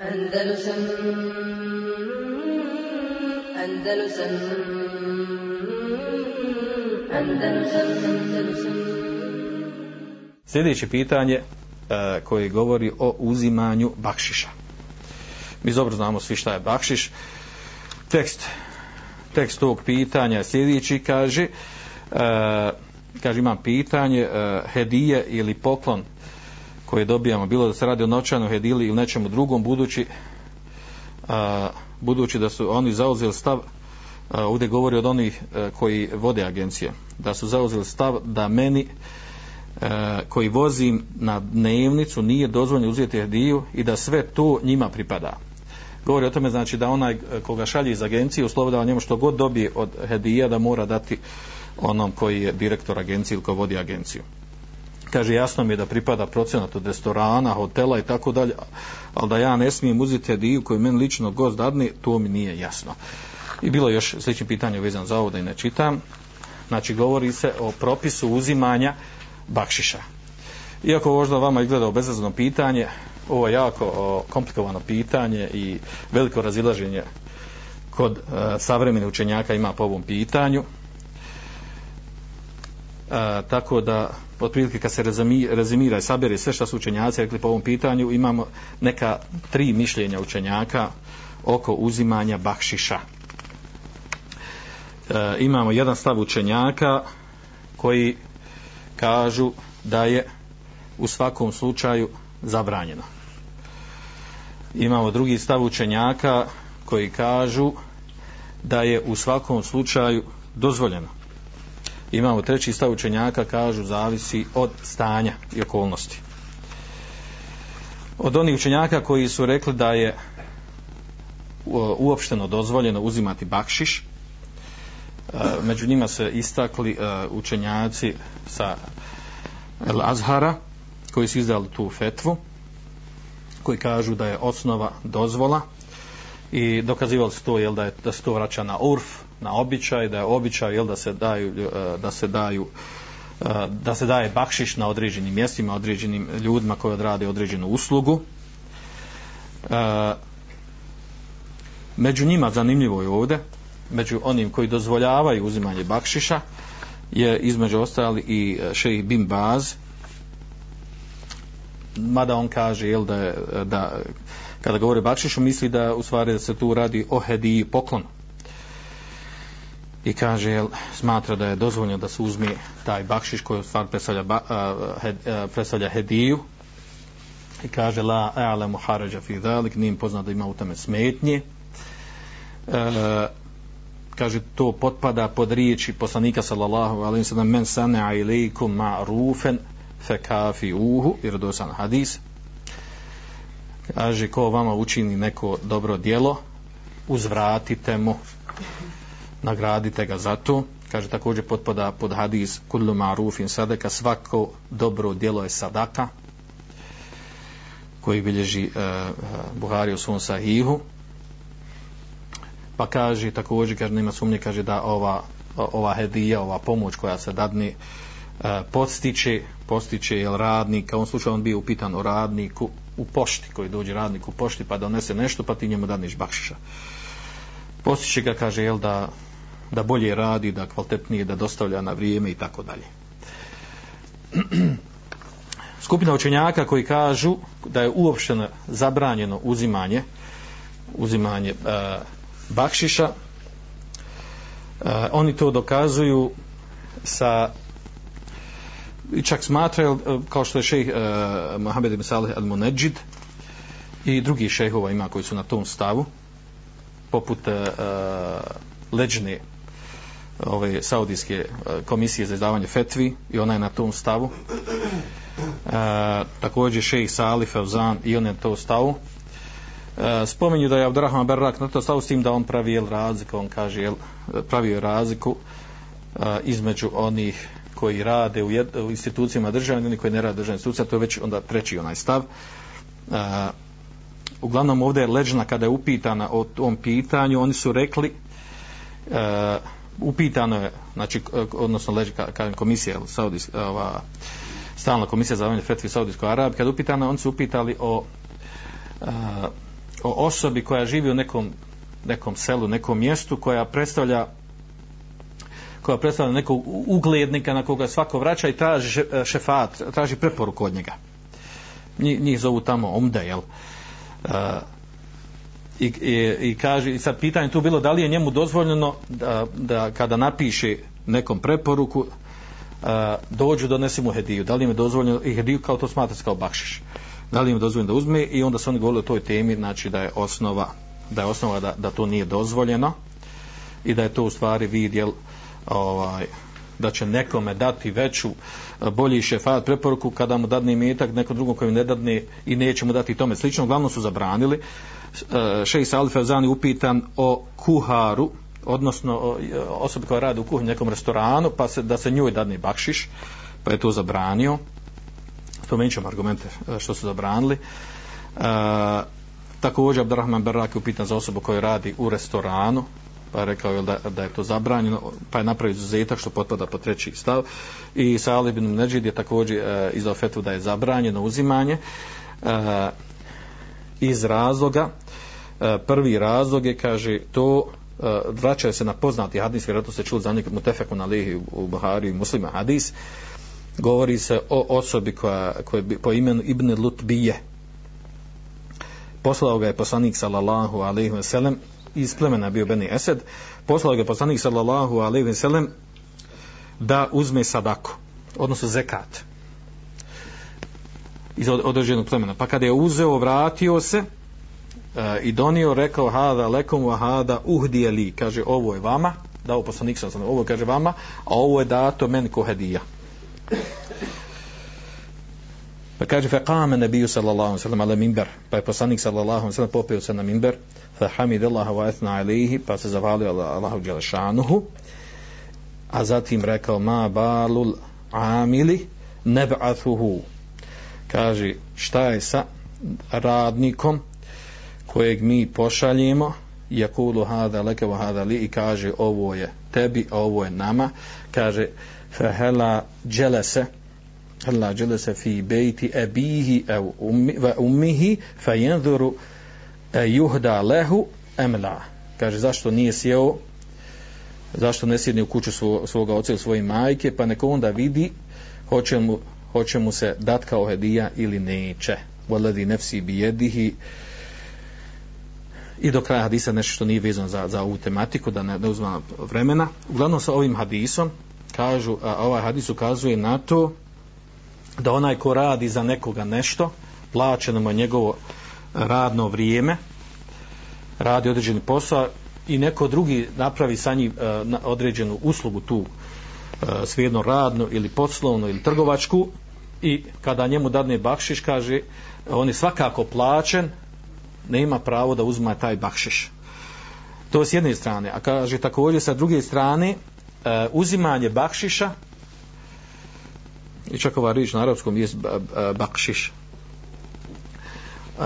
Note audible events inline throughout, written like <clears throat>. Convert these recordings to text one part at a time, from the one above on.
Andalusam Andalusam Andalusam Andalusam Sljedeće pitanje e, koje govori o uzimanju bakšiša. Mi dobro znamo svi šta je bakšiš. Tekst, tekst tog pitanja sljedeći kaže e, kaže imam pitanje e, hedije ili poklon koje dobijamo, bilo da se radi o noćanu hedili ili nečemu drugom, budući a, budući da su oni zauzeli stav a, ovdje govori od onih a, koji vode agencije, da su zauzeli stav da meni a, koji vozim na dnevnicu nije dozvoljeno uzeti hediju i da sve to njima pripada. Govori o tome znači da onaj koga šalje iz agencije uslovljava njemu što god dobije od hedija da mora dati onom koji je direktor agencije ili ko vodi agenciju kaže jasno mi je da pripada procenat od restorana, hotela i tako dalje, ali da ja ne smijem uzeti hediju koju meni lično gost dadne, to mi nije jasno. I bilo je još sljedeće pitanje vezan za ovo da i ne čitam. Znači, govori se o propisu uzimanja bakšiša. Iako možda vama izgleda obezazno pitanje, ovo je jako o, komplikovano pitanje i veliko razilaženje kod e, savremenih učenjaka ima po ovom pitanju. E, tako da otprilike kad se rezimira i sabere sve što su učenjaci rekli po ovom pitanju, imamo neka tri mišljenja učenjaka oko uzimanja bakšiša. E, imamo jedan stav učenjaka koji kažu da je u svakom slučaju zabranjeno. Imamo drugi stav učenjaka koji kažu da je u svakom slučaju dozvoljeno imamo treći stav učenjaka kažu zavisi od stanja i okolnosti. Od onih učenjaka koji su rekli da je uopšteno dozvoljeno uzimati bakšiš e, među njima se istakli e, učenjaci sa El Azhara koji su izdali tu fetvu koji kažu da je osnova dozvola i dokazivali su to jel, da, je, da se to vraća na urf na običaj, da je običaj jel, da se daju e, da se daju e, da se daje bakšiš na određenim mjestima, određenim ljudima koji odrade određenu uslugu. E, među njima, zanimljivo je ovdje, među onim koji dozvoljavaju uzimanje bakšiša, je između ostali i šejih Bim Baz, mada on kaže jel, da, da kada govori bakšišu misli da u stvari da se tu radi o hediji poklonu i kaže jel, smatra da je dozvoljeno da se uzme taj bakšiš koji stvar predstavlja, ba, uh, hed, uh, predstavlja hediju. I kaže la a'lamu haraja fi zalik nim poznat da ima u tome smetnje. E, kaže to potpada pod riječi poslanika sallallahu alaihi sallam men sana'a ilaikum ma'rufen fe kafi uhu jer dosan hadis. Kaže ko vama učini neko dobro djelo uzvratite mu nagradite ga za to. Kaže također potpada pod hadis kullu ma'rufin sadaka svako dobro djelo je sadaka koji bilježi e, Buhari u svom sahihu. Pa kaže također kaže nema sumnje kaže da ova ova hedija ova pomoć koja se dadni e, eh, postiče postiče jel radnik, u slučaju on bio upitan o radniku u pošti, koji dođe radnik u pošti pa donese nešto pa ti njemu dadneš bakšiša. Postiče ga, kaže, jel da, da bolje radi, da kvalitetnije, da dostavlja na vrijeme i tako dalje. <clears throat> Skupina učenjaka koji kažu da je uopšteno zabranjeno uzimanje uzimanje e, bakšiša e, oni to dokazuju sa i čak smatraju, e, kao što je šejh e, Mohamed ibn Salih al-Munajjid i drugi šejhova ima koji su na tom stavu, poput e, e leđne ove saudijske e, komisije za izdavanje fetvi i ona je na tom stavu. E, također šejh Salih Fevzan i on je na tom stavu. E, spominju da je Abdurrahman Berrak na to stavu s tim da on pravi jel razliku, on kaže jel, pravio razliku uh, između onih koji rade u, jed, u institucijama države, oni koji ne rade državne institucije, to je već onda treći onaj stav. Uh, uglavnom ovdje je leđna kada je upitana o tom pitanju, oni su rekli uh, upitano je, znači, odnosno leži, kažem, komisija, Saudijs, ova, stalna komisija za zavanje fetvi Saudijskoj Arabi, kad upitano, oni su upitali o eh, o osobi koja živi u nekom nekom selu, nekom mjestu koja predstavlja koja predstavlja nekog uglednika na koga svako vraća i traži eh, šefat, traži preporuku od njega. Njih, njih zovu tamo omde, jel? Uh, i, i, i kaže, i sad pitanje tu bilo da li je njemu dozvoljeno da, da kada napiše nekom preporuku a, dođu donesi mu hediju, da li im je dozvoljeno i hediju kao to smatra se kao bakšiš. Da li im je dozvoljeno da uzme i onda se oni govorili o toj temi znači da je osnova da je osnova da, da to nije dozvoljeno i da je to u stvari vidjel ovaj, da će nekome dati veću e, bolji šefat preporuku kada mu dadne imetak neko drugom kojem ne dadne i neće mu dati tome slično. Glavno su zabranili Eh, šej Salif upitan o kuharu odnosno e, osobi koja radi u kuhinji nekom restoranu pa se, da se njoj dadne bakšiš pa je to zabranio. Spomenut ćemo argumente e, što su zabranili. E, također Abdurrahman Berak je upitan za osobu koja radi u restoranu pa je rekao da, da je to zabranjeno pa je napravio izuzetak što potpada po treći stav. I Salih bin Neđid je također e, izdao fetu da je zabranjeno uzimanje. E, iz razloga e, prvi razlog je kaže to e, vraćaju vraća se na poznati hadis vjerojatno se čuli za nekog mutefeku na lihi u Buhari i muslima hadis. Govori se o osobi koja, koja je po imenu Ibn Lutbije. Poslao ga je poslanik sallallahu alaihi ve sellem iz plemena bio Beni Esed. Poslao ga je poslanik sallallahu alaihi ve sellem da uzme sadaku odnosno zekat iz određenog plemena. Pa kada je uzeo, vratio se e, i donio, rekao hada lekom wa hada uhdije li. Kaže, ovo je vama, dao poslanik sam sam, ovo kaže vama, a ovo je dato meni ko hedija. Pa kaže, fe kame nebiju sallallahu sallam ala minber, pa je poslanik sallallahu sallam popio se na minber, fa hamid Allaha wa etna alihi, pa se zavalio Allahu djelašanuhu, a zatim rekao, ma balul amili neb'athuhu, kaže šta je sa radnikom kojeg mi pošaljemo? Jakulu hada leke wa hada li? I kaže ovo je tebi ovo je nama. Kaže fehela dželese hela dželese fi bejti ebihi ev ummi, va ummihi fa jenzuru e juhda lehu emla kaže zašto nije sjeo zašto ne sjedni u kuću svo, svoga oca ili svoje majke pa neko onda vidi hoće mu hoće mu se dat kao hedija ili neće. Voladi nefsi bi jedihi i do kraja hadisa nešto što nije vezano za, za ovu tematiku da ne, ne uzma vremena. Uglavnom sa ovim hadisom kažu, a ovaj hadis ukazuje na to da onaj ko radi za nekoga nešto plaćeno mu njegovo eh, radno vrijeme radi određeni posao i neko drugi napravi sa njim uh, određenu uslugu tu E, svejedno radnu ili poslovnu ili trgovačku i kada njemu dadne bakšiš kaže on je svakako plaćen nema pravo da uzma taj bakšiš. To je s jedne strane. A kaže također sa druge strane e, uzimanje bakšiša i čak ova riječ na arapskom je bakšiš. E,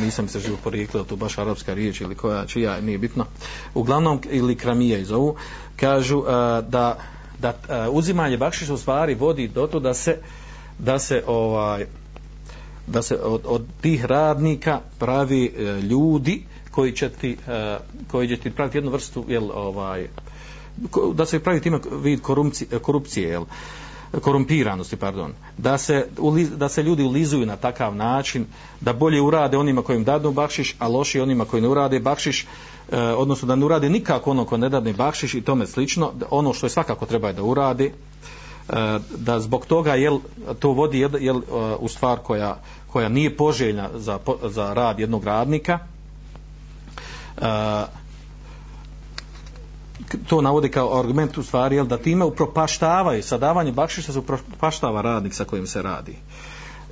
nisam se živo porijekla to baš arapska riječ ili koja čija nije bitno. Uglavnom ili kramija iz ovu kažu uh, da, da uh, uzimanje bakšiša u stvari vodi do to da se da se ovaj da se od, od tih radnika pravi uh, ljudi koji će ti uh, koji će ti praviti jednu vrstu jel ovaj da se pravi time vid korupcije, korupcije jel. uh, korumpiranosti, pardon, da se, da se ljudi ulizuju na takav način, da bolje urade onima kojim dadnu bakšiš, a loši onima koji ne urade bakšiš, e, odnosno da ne urade nikako ono ko ne dadne bakšiš i tome slično, ono što je svakako treba da urade, da zbog toga jel, to vodi jel, jel, u stvar koja, koja nije poželjna za, za rad jednog radnika, eh, to navodi kao argument u stvari jel, da time upropaštavaju sa davanje bakšiša se upropaštava radnik sa kojim se radi.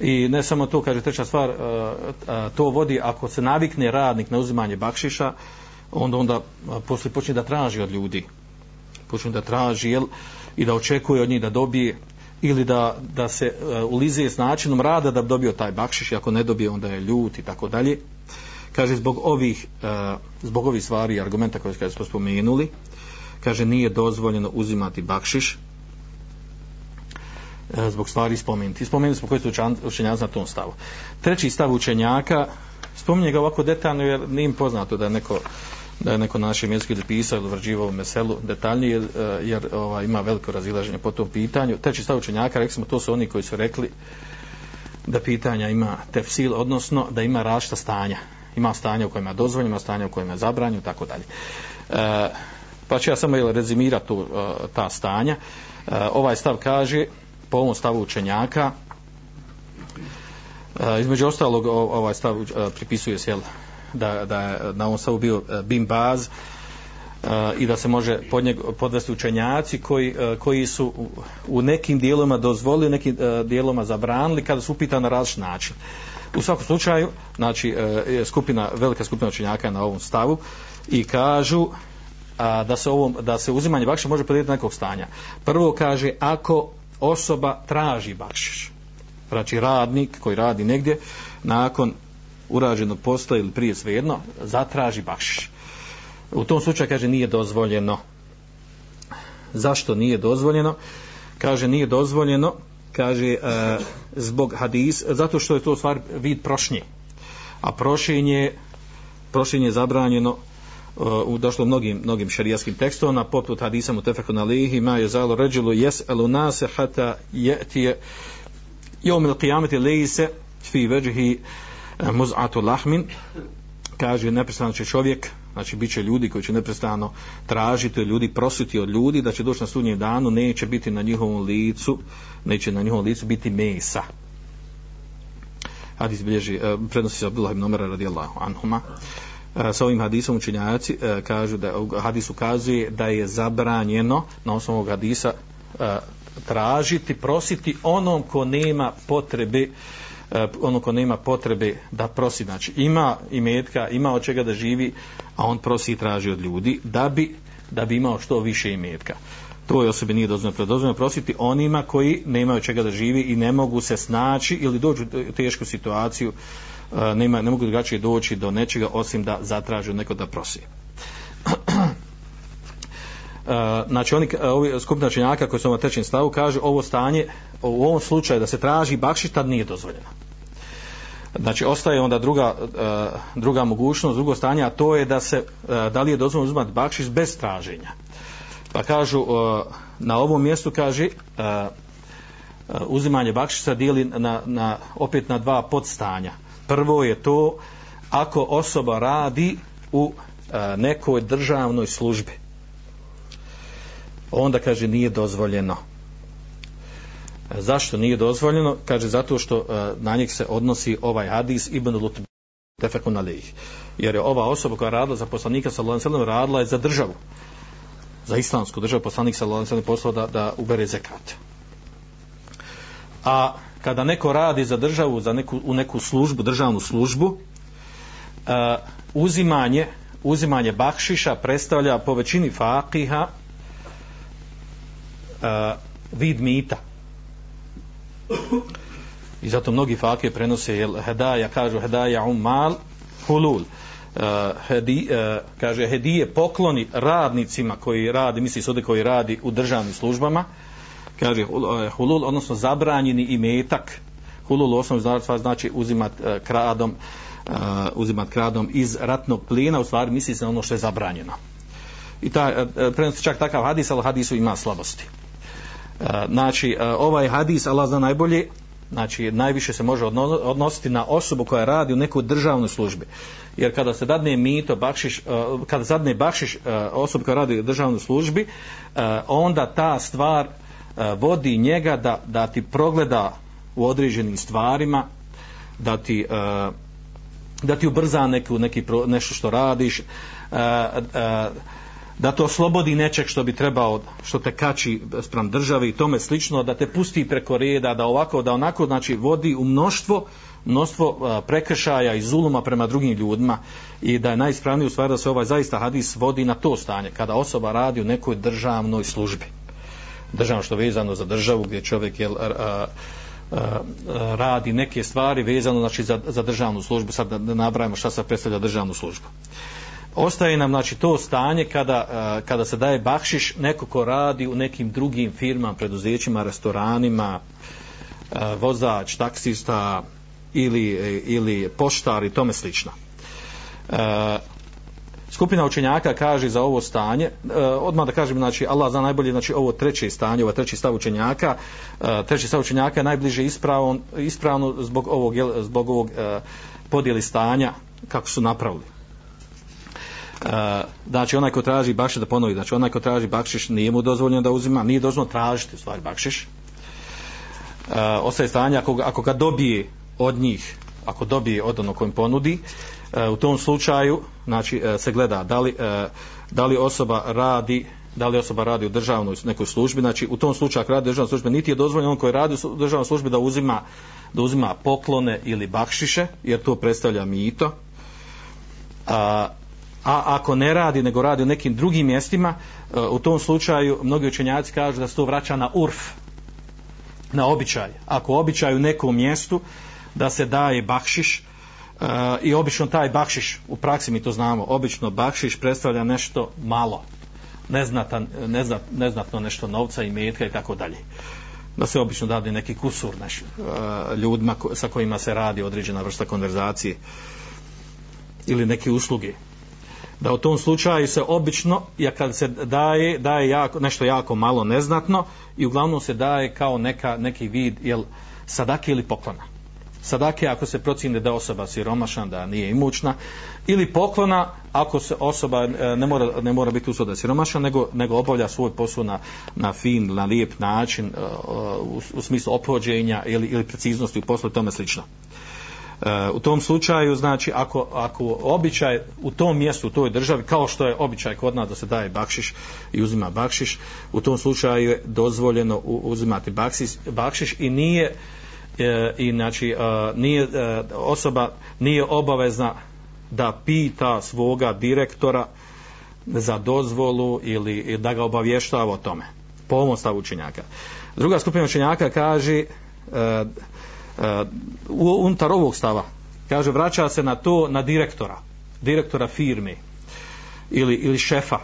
I ne samo to kaže treća stvar e, e, to vodi ako se navikne radnik na uzimanje bakšiša onda onda e, posle počne da traži od ljudi. Počne da traži jel, i da očekuje od njih da dobije ili da, da se uh, ulizije s načinom rada da bi dobio taj bakšiš i ako ne dobije onda je ljut i tako dalje. Kaže zbog ovih uh, zbog ovih stvari argumenta koje smo spomenuli kaže nije dozvoljeno uzimati bakšiš e, zbog stvari spomenuti. Spomenuli smo koji su učenjaci na tom stavu. Treći stav učenjaka, spominje ga ovako detaljno jer nije im poznato da je neko da je neko na našem jeziku ili pisao ili vrđivao meselu detaljnije e, jer, jer ova, ima veliko razilaženje po tom pitanju. Treći stav učenjaka, rekli smo, to su oni koji su rekli da pitanja ima tefsil, odnosno da ima različita stanja. Ima stanja u kojima je dozvoljeno, ima stanja u kojima je zabranjeno tako dalje. E, pa ću ja samo jel, rezimirati tu, e, ta stanja. E, ovaj stav kaže, po ovom stavu učenjaka, e, između ostalog ovaj stav pripisuje se jel, da, da je na ovom stavu bio Bim Baz, i da se može pod njeg, podvesti učenjaci koji, koji su u, nekim dijeloma dozvolili, u nekim dijeloma zabranili kada su upitani na različit način. U svakom slučaju, znači, je skupina, velika skupina učenjaka je na ovom stavu i kažu a, da se ovom, da se uzimanje bakšiša može podijeliti na nekog stanja. Prvo kaže ako osoba traži bakšiš, znači radnik koji radi negdje, nakon urađenog posla ili prije svejedno, zatraži bakšiš. U tom slučaju kaže nije dozvoljeno. Zašto nije dozvoljeno? Kaže nije dozvoljeno kaže e, zbog hadis zato što je to stvar vid prošnje. A prošenje prošenje je zabranjeno uh, u došlo mnogim mnogim šerijskim tekstovima poput hadisa mutafekun alihi ma je zalo ređulu jes elu nase hata je'tije jom il qiyameti lejse fi veđihi eh, muz'atu lahmin. Kaže neprestano će čovjek znači bit će ljudi koji će neprestano tražiti od ljudi, prositi od ljudi da će doći na sudnjem danu, neće biti na njihovom licu neće na njihovom licu biti mesa. Hadis bilježi, eh, prenosi se Abdullah ibn Umar radijallahu anhuma. Eh, E, sa ovim hadisom učinjaci e, kažu da hadis ukazuje da je zabranjeno na osnovu ovog hadisa e, tražiti, prositi onom ko nema potrebe ono ko nema potrebe da prosi, znači ima imetka, ima od čega da živi, a on prosi i traži od ljudi da bi, da bi imao što više imetka. To je osobi nije dozvoljeno dozvoljeno prositi onima koji nemaju čega da živi i ne mogu se snaći ili dođu u tešku situaciju, uh, E, nema, ne mogu drugačije doći do nečega osim da zatraže neko da prosi. <clears throat> E, znači oni e, ovi skupina činjaka koji su na trećem stavu kaže ovo stanje u ovom slučaju da se traži bakšiš tad nije dozvoljeno. Znači ostaje onda druga, druga mogućnost drugo stanje a to je da se da li je dozvoljeno uzimati bakšiš bez traženja. Pa kažu na ovom mjestu kaže uzimanje bakšiša dijeli na, na, opet na dva podstanja prvo je to ako osoba radi u e, nekoj državnoj službi onda kaže nije dozvoljeno. E, zašto nije dozvoljeno? Kaže zato što e, na njih se odnosi ovaj hadis Ibn Lut tefekun alejih jer je ova osoba koja radila za poslanika sallallahu alejhi ve sellem radila je za državu. Za islamsku državu poslanik sallallahu alejhi ve sellem poslao da da ubere zekat. A kada neko radi za državu za neku u neku službu državnu službu uh, uzimanje uzimanje bakšiša predstavlja po većini fakiha uh, vid mita. I zato mnogi fakije prenose jel, hedaja, kažu hedaja um umal hulul. Uh, hedi, uh, kaže hedije pokloni radnicima koji radi, misli se koji radi u državnim službama kaže e, hulul, odnosno zabranjeni imetak. Hulul u osnovu znači uzimat e, kradom uh, uzimat kradom iz ratnog plina, u stvari misli se na ono što je zabranjeno. I ta, prenosi čak takav hadis, ali hadisu ima slabosti. Znači ovaj hadis Allah zna najbolje znači najviše se može odnositi na osobu koja radi u nekoj državnoj službi. Jer kada se dadne mito bakšiš, kada zadne bakšiš osobu koja radi u državnoj službi onda ta stvar E, vodi njega da, da ti progleda u određenim stvarima da ti e, da ti ubrza neku, neki nešto što radiš e, da to oslobodi nečeg što bi trebao, što te kači sprem države i tome slično, da te pusti preko reda, da ovako, da onako, znači vodi u mnoštvo, mnoštvo prekršaja i zuluma prema drugim ljudima i da je najispravniji u stvari da se ovaj zaista hadis vodi na to stanje, kada osoba radi u nekoj državnoj službi. Državno što vezano za državu gdje čovjek je, a, a, a, radi neke stvari vezano znači za, za državnu službu, sad da, nabrajamo šta se predstavlja državnu službu. ostaje nam znači to stanje kada, kada se daje bakšiš neko ko radi u nekim drugim firmama, preduzećima, restoranima, vozač, taksista ili, ili poštar i tome slično. Skupina učenjaka kaže za ovo stanje, uh, odmah da kažem, znači, Allah zna najbolje, znači, ovo treće stanje, ovo treći stav učenjaka, uh, treći stav učenjaka je najbliže ispravno, ispravno zbog ovog, zbog ovog e, uh, podijeli stanja kako su napravili. Uh, znači onaj ko traži bakšiš da ponovi, znači onaj ko traži bakšiš nije mu dozvoljeno da uzima, nije dozvoljeno tražiti u stvari bakšiš. Uh, ostaje stanje ako, ako ga dobije od njih, ako dobije od onog kojim ponudi, uh, E, u tom slučaju znači, e, se gleda da li, e, da li osoba radi da li osoba radi u državnoj nekoj službi, znači u tom slučaju ako radi u državnoj službi, niti je dozvoljeno on koji radi u državnoj službi da uzima, da uzima poklone ili bakšiše, jer to predstavlja mito. A, a ako ne radi, nego radi u nekim drugim mjestima, u tom slučaju mnogi učenjaci kažu da se to vraća na urf, na običaj. Ako običaj u nekom mjestu da se daje bakšiš, Uh, i obično taj bakšiš, u praksi mi to znamo, obično bakšiš predstavlja nešto malo, neznatan, neznat, neznatno nešto novca i metka i tako dalje. Da se obično dadi neki kusur naš, uh, e, ljudima ko, sa kojima se radi određena vrsta konverzacije ili neke usluge. Da u tom slučaju se obično, ja kad se daje, daje jako, nešto jako malo neznatno i uglavnom se daje kao neka, neki vid jel, sadake ili poklona sadake ako se procine da osoba siromašna, da nije imućna, ili poklona ako se osoba e, ne mora, ne mora biti usloda siromašna, nego, nego obavlja svoj posao na, na fin, na lijep način, e, u, u smislu opođenja ili, ili preciznosti u poslu i tome slično. E, u tom slučaju, znači, ako, ako običaj u tom mjestu, u toj državi, kao što je običaj kod nas da se daje bakšiš i uzima bakšiš, u tom slučaju je dozvoljeno uzimati bakšiš, bakšiš i nije, e, i znači e, nije e, osoba nije obavezna da pita svoga direktora za dozvolu ili, da ga obavještava o tome. Po ovom stavu učenjaka. Druga skupina učenjaka kaže e, e, unutar ovog stava kaže vraća se na to na direktora. Direktora firme. Ili, ili šefa.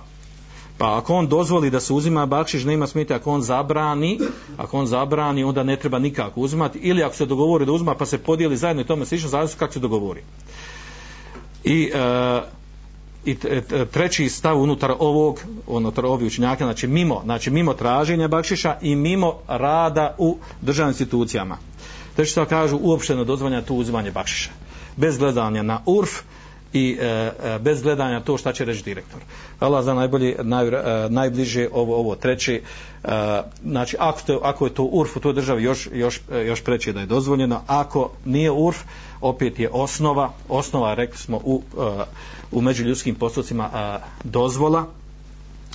Pa ako on dozvoli da se uzima bakšiš, nema smeta, ako on zabrani, ako on zabrani, onda ne treba nikako uzimati, ili ako se dogovori da uzima pa se podijeli zajedno i tome slično, zavisno kako se dogovori. I, e, i e, treći stav unutar ovog, unutar ovih učinjaka, znači mimo, znači mimo traženja bakšiša i mimo rada u državnim institucijama. Treći stav kažu uopšteno dozvanja tu uzimanje bakšiša. Bez gledanja na urf, i e, e, bez gledanja to šta će reći direktor. Allah za najbolje, naj, e, najbliže ovo, ovo treće, e, znači ako, to, ako je to urf u toj državi još, još, e, još preće da je dozvoljeno, ako nije urf, opet je osnova, osnova rekli smo u, e, u međuljudskim postupcima e, dozvola,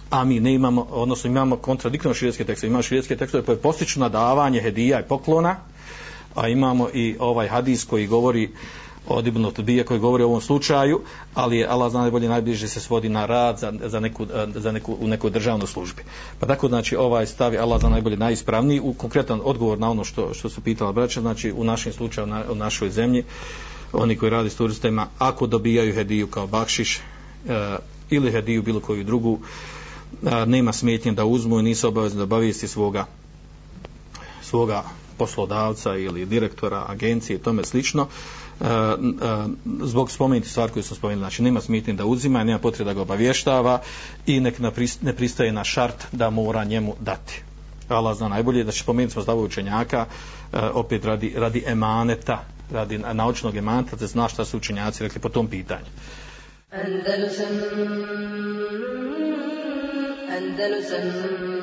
a mi ne imamo, odnosno imamo kontradiktorno širijetske tekste, imamo širijetske tekste koje postiču na davanje hedija i poklona, a imamo i ovaj hadis koji govori od Ibn Utbije koji govori o ovom slučaju, ali je Allah zna najbolje najbliže se svodi na rad za, za, neku, eh, za neku, u nekoj državnoj službi. Pa tako znači ovaj stavi Allah zna najbolje najispravniji u konkretan odgovor na ono što, što su pitala braća, znači u našem slučaju na, u našoj zemlji oni koji radi s turistima, ako dobijaju hediju kao bakšiš e, ili hediju bilo koju drugu e, nema smetnje da uzmu i nisu obavezni da obavijesti svoga svoga poslodavca ili direktora agencije i tome slično. E, e, zbog spomenuti stvar koju sam spomenuli znači nema smetnje da uzima nema potrebe da ga obavještava i nek ne pristaje na šart da mora njemu dati. Allah zna najbolje da će spomenuti smo stavu učenjaka e, opet radi, radi emaneta radi naučnog emaneta da zna šta su učenjaci rekli po tom pitanju. Andalusam Andalusam.